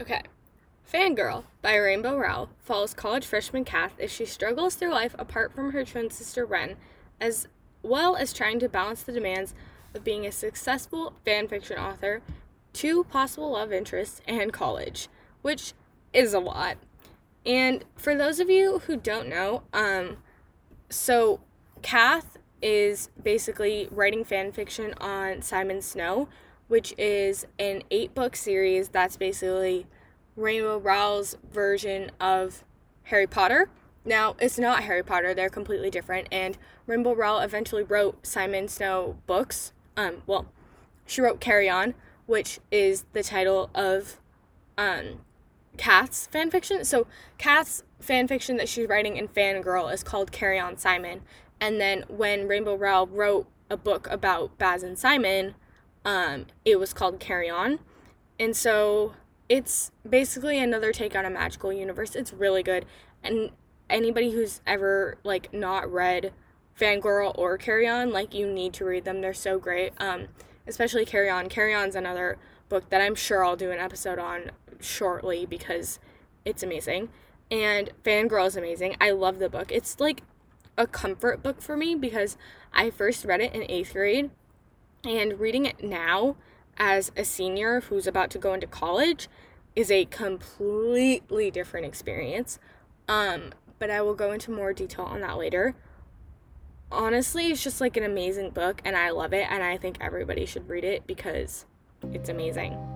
Okay. Fangirl by Rainbow Rowell follows college freshman Cath as she struggles through life apart from her twin sister Wren, as well as trying to balance the demands of being a successful fanfiction author, two possible love interests, and college, which is a lot. And for those of you who don't know, um, so Cath is basically writing fan fiction on Simon Snow, which is an eight book series that's basically Rainbow Rowell's version of Harry Potter. Now, it's not Harry Potter, they're completely different. And Rainbow Rowell eventually wrote Simon Snow books. Um, well, she wrote Carry On, which is the title of um, Cath's fanfiction. So, Cath's fanfiction that she's writing in Fangirl is called Carry On Simon. And then when Rainbow Rowell wrote a book about Baz and Simon, um, it was called Carry On. And so it's basically another take on a magical universe. It's really good. And anybody who's ever like not read Fangirl or Carry On, like you need to read them. They're so great. Um, especially Carry On. Carry On's another book that I'm sure I'll do an episode on shortly because it's amazing. And Fangirl is amazing. I love the book. It's like a comfort book for me because I first read it in eighth grade, and reading it now as a senior who's about to go into college is a completely different experience. Um, but I will go into more detail on that later. Honestly, it's just like an amazing book, and I love it, and I think everybody should read it because it's amazing.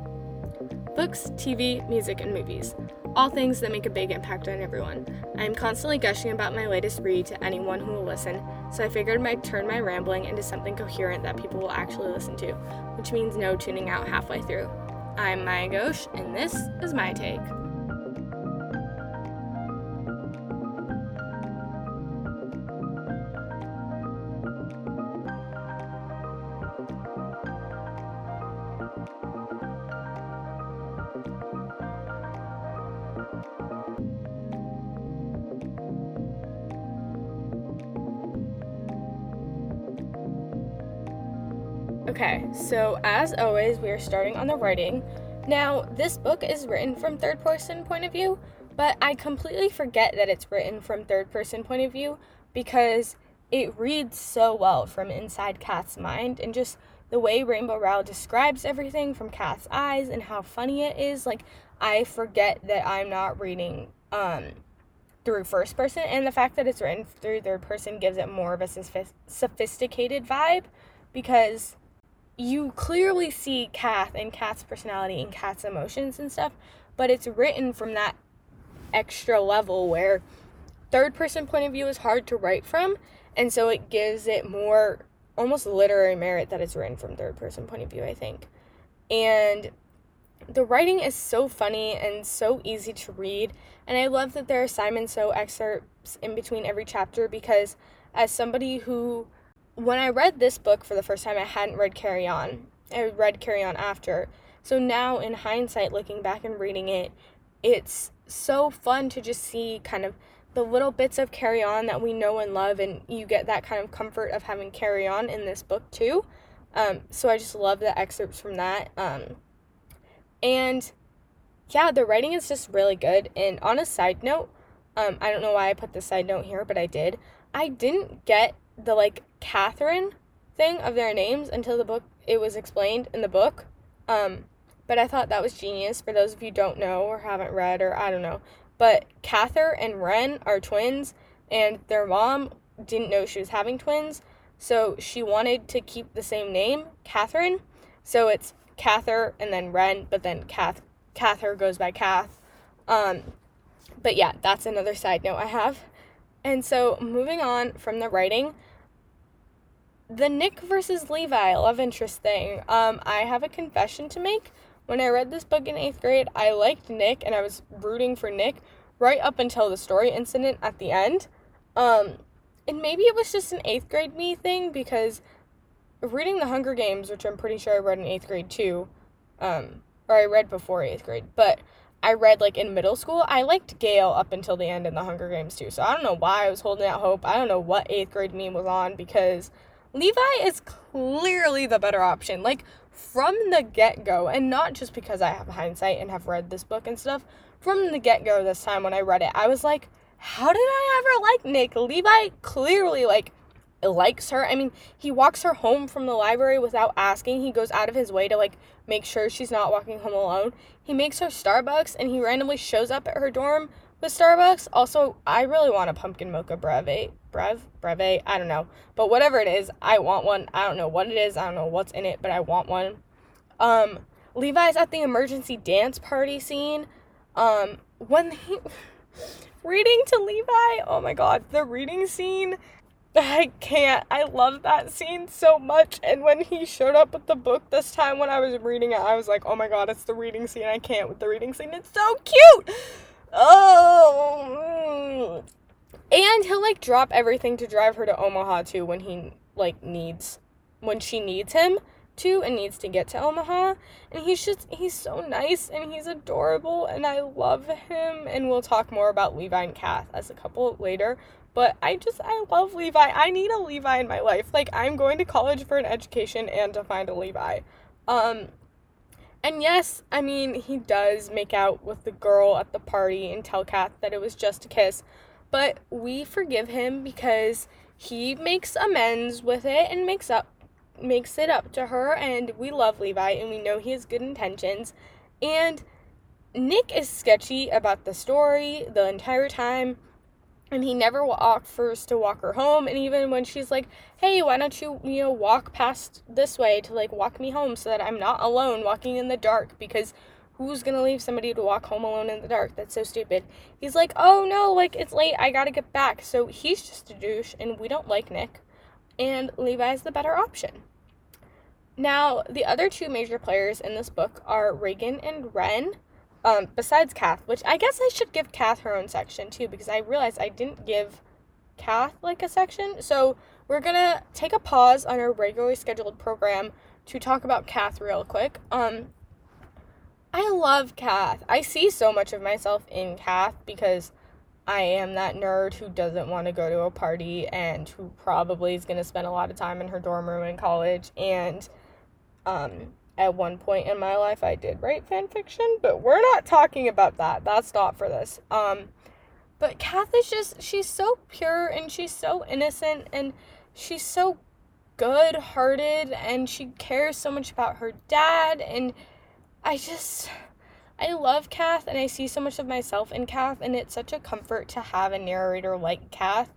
Books, TV, music, and movies all things that make a big impact on everyone. I am constantly gushing about my latest read to anyone who will listen, so I figured I'd turn my rambling into something coherent that people will actually listen to, which means no tuning out halfway through. I'm Maya Ghosh, and this is my take. Okay, so as always, we are starting on the writing. Now, this book is written from third person point of view, but I completely forget that it's written from third person point of view because it reads so well from inside Cath's mind and just the way Rainbow Rowell describes everything from Cath's eyes and how funny it is. Like, I forget that I'm not reading um, through first person, and the fact that it's written through third person gives it more of a sophisticated vibe because you clearly see Cath and Cath's personality and mm. Cath's emotions and stuff, but it's written from that extra level where third person point of view is hard to write from, and so it gives it more almost literary merit that it's written from third person point of view, I think. And the writing is so funny and so easy to read, and I love that there are Simon Snow excerpts in between every chapter because as somebody who when I read this book for the first time, I hadn't read Carry On. I read Carry On after. So now, in hindsight, looking back and reading it, it's so fun to just see kind of the little bits of Carry On that we know and love, and you get that kind of comfort of having Carry On in this book too. Um, so I just love the excerpts from that. Um, and yeah, the writing is just really good. And on a side note, um, I don't know why I put the side note here, but I did. I didn't get the like Catherine thing of their names until the book it was explained in the book. Um, but I thought that was genius for those of you don't know or haven't read or I don't know. But Cather and Wren are twins and their mom didn't know she was having twins, so she wanted to keep the same name, Catherine. So it's Cather and then Wren, but then Cath Cather goes by Cath. Um, but yeah, that's another side note I have. And so moving on from the writing, the Nick versus Levi love interest thing. Um, I have a confession to make. When I read this book in eighth grade, I liked Nick and I was rooting for Nick right up until the story incident at the end. Um, and maybe it was just an eighth grade me thing because reading the Hunger Games, which I'm pretty sure I read in eighth grade too, um, or I read before eighth grade, but I read like in middle school. I liked Gale up until the end in the Hunger Games too. So I don't know why I was holding out hope. I don't know what eighth grade me was on because Levi is clearly the better option. Like from the get go, and not just because I have hindsight and have read this book and stuff. From the get go, this time when I read it, I was like, how did I ever like Nick? Levi clearly like likes her. I mean, he walks her home from the library without asking. He goes out of his way to like make sure she's not walking home alone. He makes her Starbucks and he randomly shows up at her dorm with Starbucks. Also, I really want a pumpkin mocha breve. Brev? Breve? I don't know. But whatever it is, I want one. I don't know what it is. I don't know what's in it, but I want one. Um, Levi's at the emergency dance party scene. Um, when he reading to Levi, oh my god, the reading scene. I can't. I love that scene so much. And when he showed up with the book this time when I was reading it, I was like, oh my god, it's the reading scene. I can't with the reading scene. It's so cute. Oh. And he'll like drop everything to drive her to Omaha too when he like needs when she needs him to and needs to get to Omaha. And he's just he's so nice and he's adorable and I love him and we'll talk more about Levi and Cath as a couple later. But I just I love Levi. I need a Levi in my life. Like I'm going to college for an education and to find a Levi. Um and yes, I mean, he does make out with the girl at the party and tell Cath that it was just a kiss, but we forgive him because he makes amends with it and makes up makes it up to her and we love Levi and we know he has good intentions. And Nick is sketchy about the story the entire time and he never offers to walk her home and even when she's like hey why don't you you know walk past this way to like walk me home so that i'm not alone walking in the dark because who's gonna leave somebody to walk home alone in the dark? That's so stupid. He's like oh no like it's late. I gotta get back. So he's just a douche and we don't like nick and levi's the better option. Now the other two major players in this book are reagan and Wren, um, besides Cath, which I guess I should give Cath her own section too, because I realized I didn't give Cath like a section. So we're gonna take a pause on our regularly scheduled program to talk about Cath real quick. Um, I love Cath. I see so much of myself in Cath because I am that nerd who doesn't want to go to a party and who probably is gonna spend a lot of time in her dorm room in college and um at one point in my life I did write fan fiction, but we're not talking about that. That's not for this. Um but Cath is just she's so pure and she's so innocent and she's so good-hearted and she cares so much about her dad and I just I love Cath and I see so much of myself in Cath and it's such a comfort to have a narrator like Cath.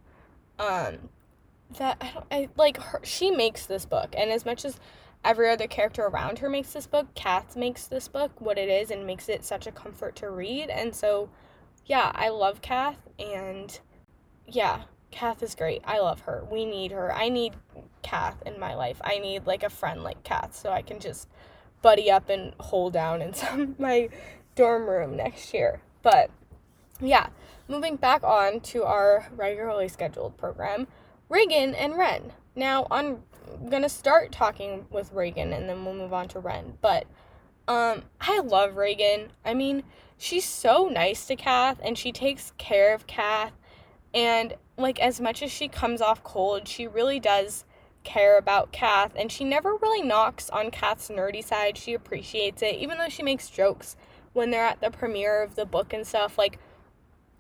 Um that I don't I like her she makes this book and as much as every other character around her makes this book. Cath makes this book what it is and makes it such a comfort to read. And so, yeah, I love Cath. And yeah, Cath is great. I love her. We need her. I need Cath in my life. I need like a friend like Cath so I can just buddy up and hold down in some my dorm room next year. But yeah, moving back on to our regularly scheduled program, Reagan and Wren. Now, I'm gonna start talking with Reagan and then we'll move on to Ren. But um, I love Reagan. I mean, she's so nice to Cath and she takes care of Cath. And like as much as she comes off cold, she really does care about Cath and she never really knocks on Cath's nerdy side. She appreciates it, even though she makes jokes when they're at the premiere of the book and stuff. Like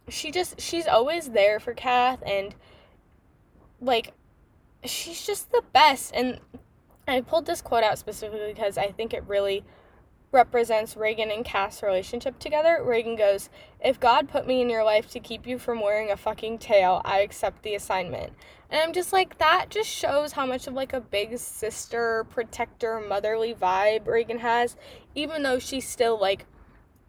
she just she's always there for Cath and like she's just the best. And I pulled this quote out specifically because I think it really represents Reagan and Cath's relationship together. Reagan goes, If God put me in your life to keep you from wearing a fucking tail, I accept the assignment. And I'm just like, that just shows how much of like a big sister, protector, motherly vibe Reagan has, even though she's still like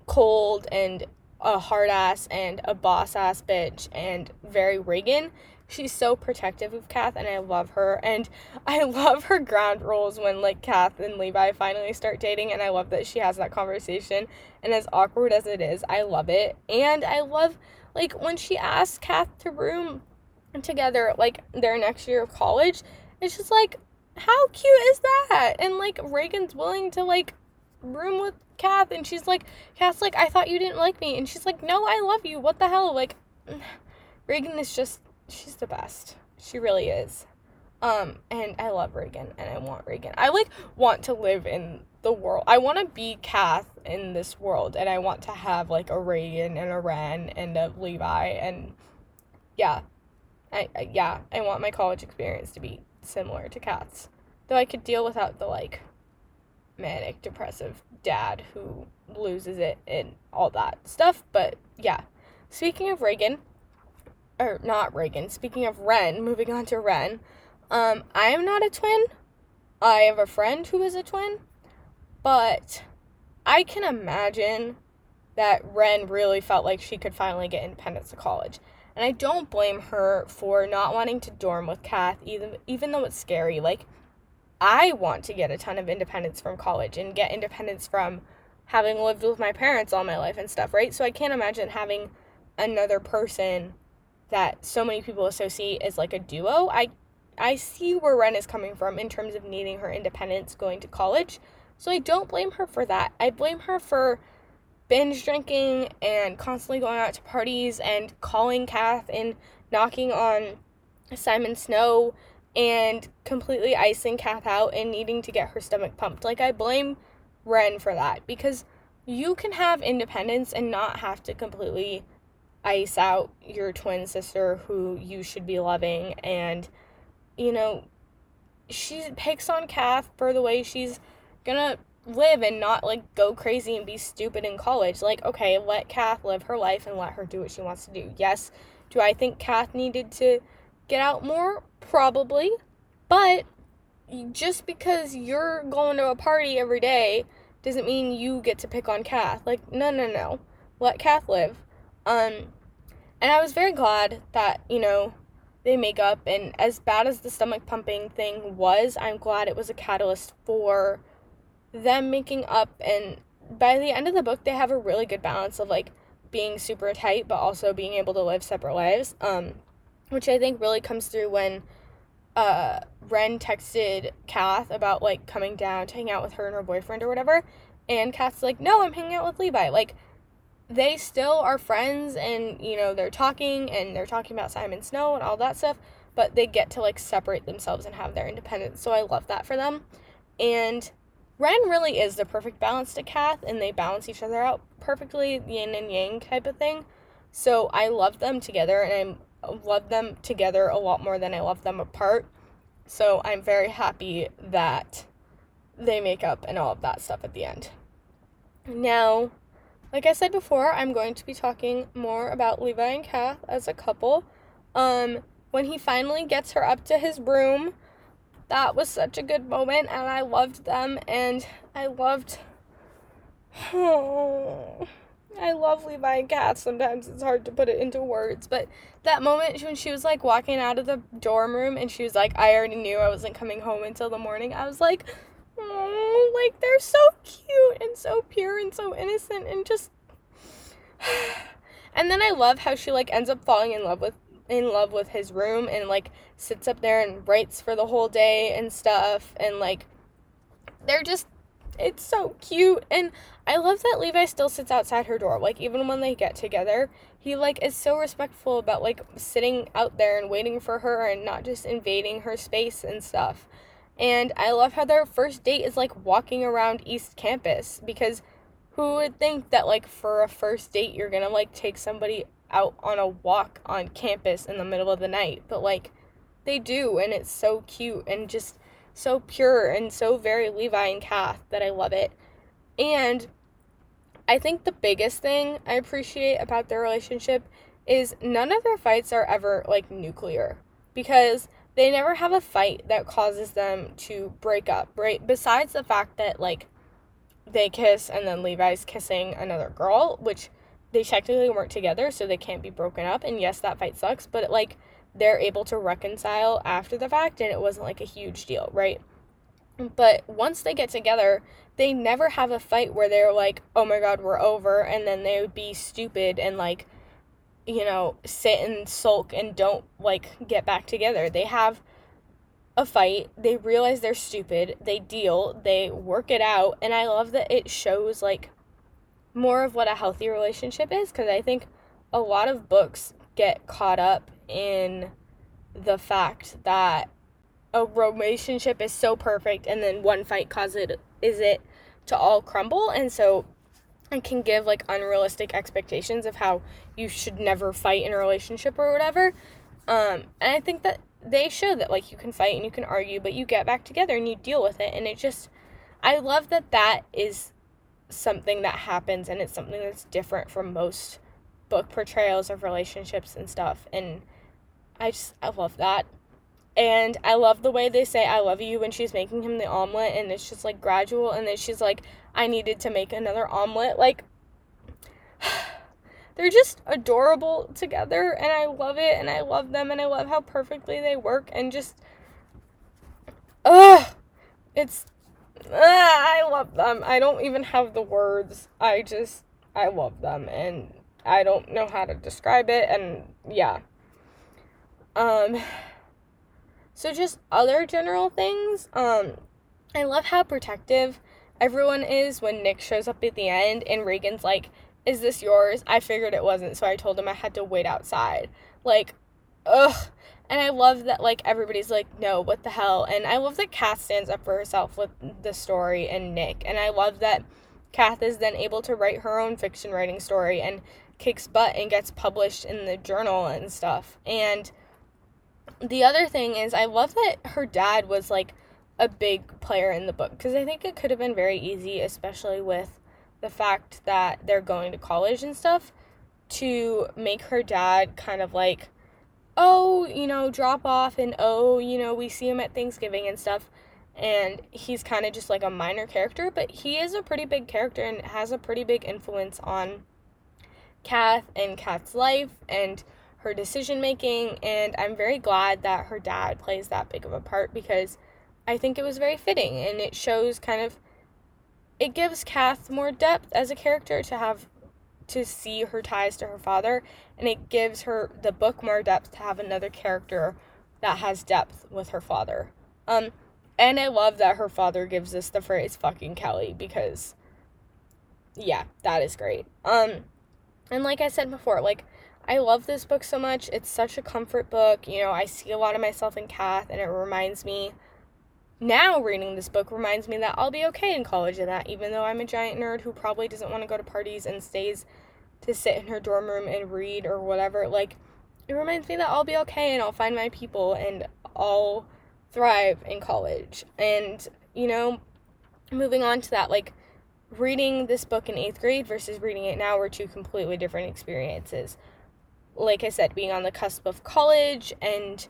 cold and a hard ass and a boss ass bitch and very Reagan she's so protective of Cath and I love her and I love her ground rules when like Cath and Levi finally start dating and I love that she has that conversation and as awkward as it is, I love it. And I love like when she asks Cath to room together like their next year of college, it's just like how cute is that? And like Reagan's willing to like room with Cath and she's like Cath's like I thought you didn't like me and she's like no I love you. What the hell? Like Reagan is just she's the best. She really is. Um, and I love Reagan and I want Reagan. I like want to live in the world. I want to be Cath in this world and I want to have like a Reagan and a Wren and a Levi and yeah. I, I yeah, I want my college experience to be similar to Cath's. Though I could deal without the like manic depressive dad who loses it and all that stuff, but yeah. Speaking of Reagan, or not Reagan, speaking of Wren, moving on to Wren, um, I am not a twin. I have a friend who is a twin, but I can imagine that Wren really felt like she could finally get independence to college. And I don't blame her for not wanting to dorm with Cath, even even though it's scary. Like, I want to get a ton of independence from college and get independence from having lived with my parents all my life and stuff, right? So I can't imagine having another person that so many people associate as like a duo. I I see where Wren is coming from in terms of needing her independence going to college. So I don't blame her for that. I blame her for binge drinking and constantly going out to parties and calling Cath and knocking on Simon Snow and completely icing Cath out and needing to get her stomach pumped. Like I blame Wren for that because you can have independence and not have to completely ice out your twin sister who you should be loving and you know she picks on Cath for the way she's gonna live and not like go crazy and be stupid in college. Like, okay, let Cath live her life and let her do what she wants to do. Yes, do I think Cath needed to get out more? Probably. But just because you're going to a party every day doesn't mean you get to pick on Cath. Like, no, no, no. Let Cath live. Um, and I was very glad that, you know, they make up. And as bad as the stomach pumping thing was, I'm glad it was a catalyst for them making up. And by the end of the book, they have a really good balance of like being super tight, but also being able to live separate lives. Um, which I think really comes through when uh, Wren texted Cath about like coming down to hang out with her and her boyfriend or whatever. And Cath's like, no, I'm hanging out with Levi. Like, they still are friends and you know they're talking and they're talking about Simon Snow and all that stuff but they get to like separate themselves and have their independence so I love that for them. And Wren really is the perfect balance to Cath and they balance each other out perfectly yin and yang type of thing. So I love them together and I love them together a lot more than I love them apart. So I'm very happy that they make up and all of that stuff at the end. Now like I said before, I'm going to be talking more about Levi and Cath as a couple. Um, when he finally gets her up to his room, that was such a good moment, and I loved them, and I loved. Oh, I love Levi and Cath. Sometimes it's hard to put it into words, but that moment when she was like walking out of the dorm room and she was like, I already knew I wasn't coming home until the morning, I was like, oh, like they're so cute and so pure and so innocent and just and then I love how she like ends up falling in love with in love with his room and like sits up there and writes for the whole day and stuff and like they're just it's so cute and I love that Levi still sits outside her door like even when they get together he like is so respectful about like sitting out there and waiting for her and not just invading her space and stuff and I love how their first date is like walking around East Campus because who would think that like for a first date you're gonna like take somebody out on a walk on campus in the middle of the night. But like they do and it's so cute and just so pure and so very levi and cath that i love it. And i think the biggest thing i appreciate about their relationship is none of their fights are ever like nuclear because they never have a fight that causes them to break up, right? Besides the fact that, like, they kiss and then Levi's kissing another girl, which they technically weren't together, so they can't be broken up. And yes, that fight sucks, but like they're able to reconcile after the fact and it wasn't like a huge deal, right? But once they get together, they never have a fight where they're like, oh my god, we're over, and then they would be stupid and like, you know, sit and sulk and don't like get back together. They have a fight, they realize they're stupid, they deal, they work it out, and I love that it shows like more of what a healthy relationship is because I think a lot of books get caught up in the fact that a relationship is so perfect and then one fight causes it is it to all crumble. And so it can give like unrealistic expectations of how you should never fight in a relationship or whatever. Um and i think that they show that like you can fight and you can argue but you get back together and you deal with it. And it just i love that that is something that happens and it's something that's different from most book portrayals of relationships and stuff. And i just i love that. And I love the way they say I love you when she's making him the omelet and it's just like gradual and then she's like I needed to make another omelet like they're just adorable together and I love it and I love them and I love how perfectly they work and just ugh it's ugh, I love them. I don't even have the words. I just I love them and I don't know how to describe it and yeah. Um so just other general things. Um, I love how protective everyone is when Nick shows up at the end and Reagan's like, "Is this yours?" I figured it wasn't, so I told him I had to wait outside. Like, ugh. And I love that like everybody's like, "No, what the hell?" And I love that Cath stands up for herself with the story and Nick. And I love that Cath is then able to write her own fiction writing story and kicks butt and gets published in the journal and stuff. And the other thing is I love that her dad was like a big player in the book because I think it could have been very easy, especially with the fact that they're going to college and stuff, to make her dad kind of like, oh, you know, drop off and oh, you know, we see him at Thanksgiving and stuff. And he's kind of just like a minor character, but he is a pretty big character and has a pretty big influence on Cath and Cath's life and her decision making, and I'm very glad that her dad plays that big of a part because I think it was very fitting and it shows kind of it gives Cath more depth as a character to have to see her ties to her father and it gives her the book more depth to have another character that has depth with her father. Um and I love that her father gives us the phrase fucking Kelly because yeah, that is great. Um and like I said before, like I love this book so much. It's such a comfort book. You know, I see a lot of myself in Cath, and it reminds me now reading this book reminds me that I'll be okay in college and that even though I'm a giant nerd who probably doesn't want to go to parties and stays to sit in her dorm room and read or whatever, like it reminds me that I'll be okay and I'll find my people and I'll thrive in college. And, you know, moving on to that, like reading this book in eighth grade versus reading it now were two completely different experiences like I said, being on the cusp of college and,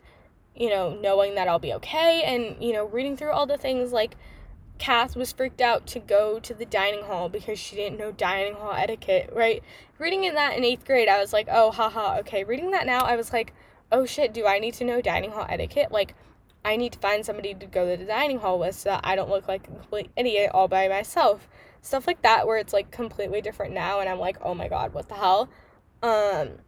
you know, knowing that I'll be okay and, you know, reading through all the things like Cath was freaked out to go to the dining hall because she didn't know dining hall etiquette, right? Reading in that in eighth grade, I was like, oh, haha, okay. Reading that now, I was like, oh shit, do I need to know dining hall etiquette? Like, I need to find somebody to go to the dining hall with so that I don't look like a complete idiot all by myself. Stuff like that, where it's like completely different now, and I'm like, oh my god, what the hell? Um,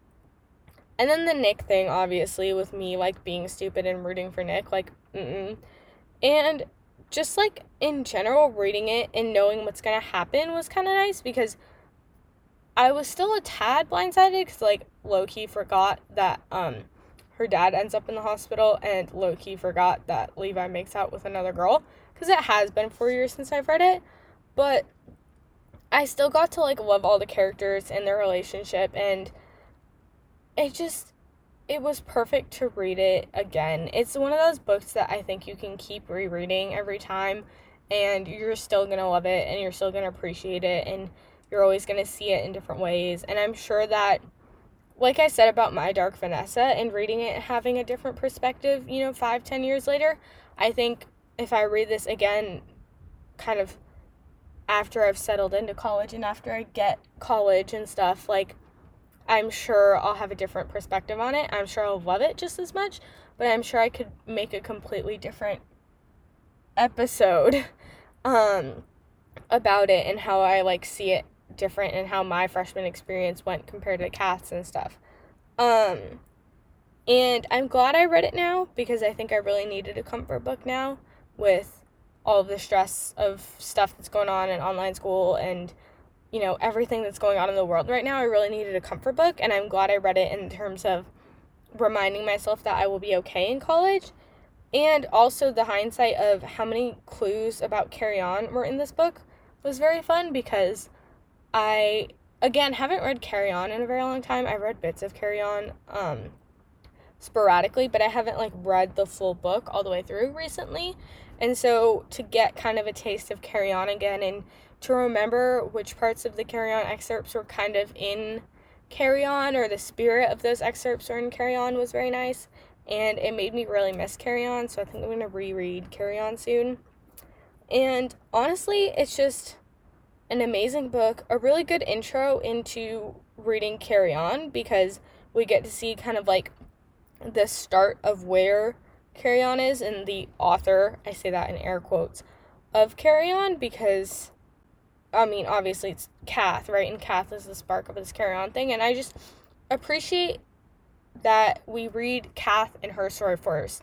and then the Nick thing, obviously, with me like being stupid and rooting for Nick, like, mm And just like in general, reading it and knowing what's gonna happen was kind of nice because I was still a tad blindsided because like Loki forgot that um her dad ends up in the hospital and Loki forgot that Levi makes out with another girl because it has been four years since I've read it, but I still got to like love all the characters and their relationship and it just it was perfect to read it again. It's one of those books that I think you can keep rereading every time and you're still going to love it and you're still going to appreciate it and you're always going to see it in different ways. And I'm sure that like I said about My Dark Vanessa and reading it and having a different perspective, you know, five, ten years later, I think if I read this again, kind of after I've settled into college and after I get college and stuff, like I'm sure I'll have a different perspective on it. I'm sure I'll love it just as much, but I'm sure I could make a completely different episode um about it and how I like see it different and how my freshman experience went compared to Cath's and stuff. Um and I'm glad I read it now because I think I really needed a comfort book now with all the stress of stuff that's going on in online school and you know, everything that's going on in the world right now, I really needed a comfort book, and I'm glad I read it in terms of reminding myself that I will be okay in college. And also the hindsight of how many clues about Carry On were in this book was very fun because I again haven't read Carry On in a very long time. I've read bits of Carry On um, sporadically, but I haven't like read the full book all the way through recently. And so to get kind of a taste of Carry On again and to remember which parts of the Carry On excerpts were kind of in Carry On or the spirit of those excerpts were in Carry On was very nice. And it made me really miss Carry On, so I think I'm going to reread Carry On soon. And honestly, it's just an amazing book, a really good intro into reading Carry On because we get to see kind of like the start of where Carry On is and the author, I say that in air quotes, of Carry On because I mean, obviously it's Cath, right? And Cath is the spark of this Carry On thing. And I just appreciate that we read Cath and her story first.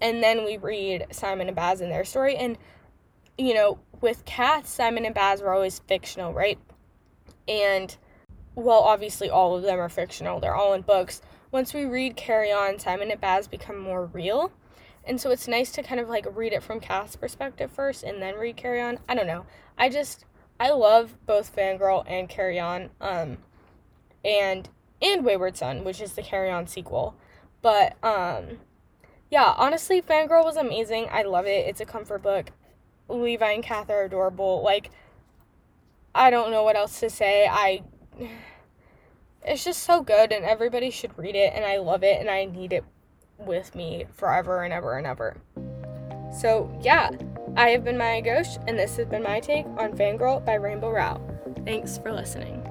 And then we read Simon and Baz and their story. And, you know, with Cath, Simon and Baz were always fictional, right? And, well, obviously all of them are fictional. They're all in books. Once we read Carry On, Simon and Baz become more real. And so it's nice to kind of like read it from Cath's perspective first and then read Carry On. I don't know. I just I love both Fangirl and Carry On, um, and and Wayward Son, which is the Carry On sequel. But um, yeah, honestly, Fangirl was amazing. I love it. It's a comfort book. Levi and Cath are adorable. Like, I don't know what else to say. I. It's just so good, and everybody should read it, and I love it, and I need it with me forever and ever and ever. So, yeah, I have been Maya Ghosh, and this has been my take on Fangirl by Rainbow Rowell. Thanks for listening.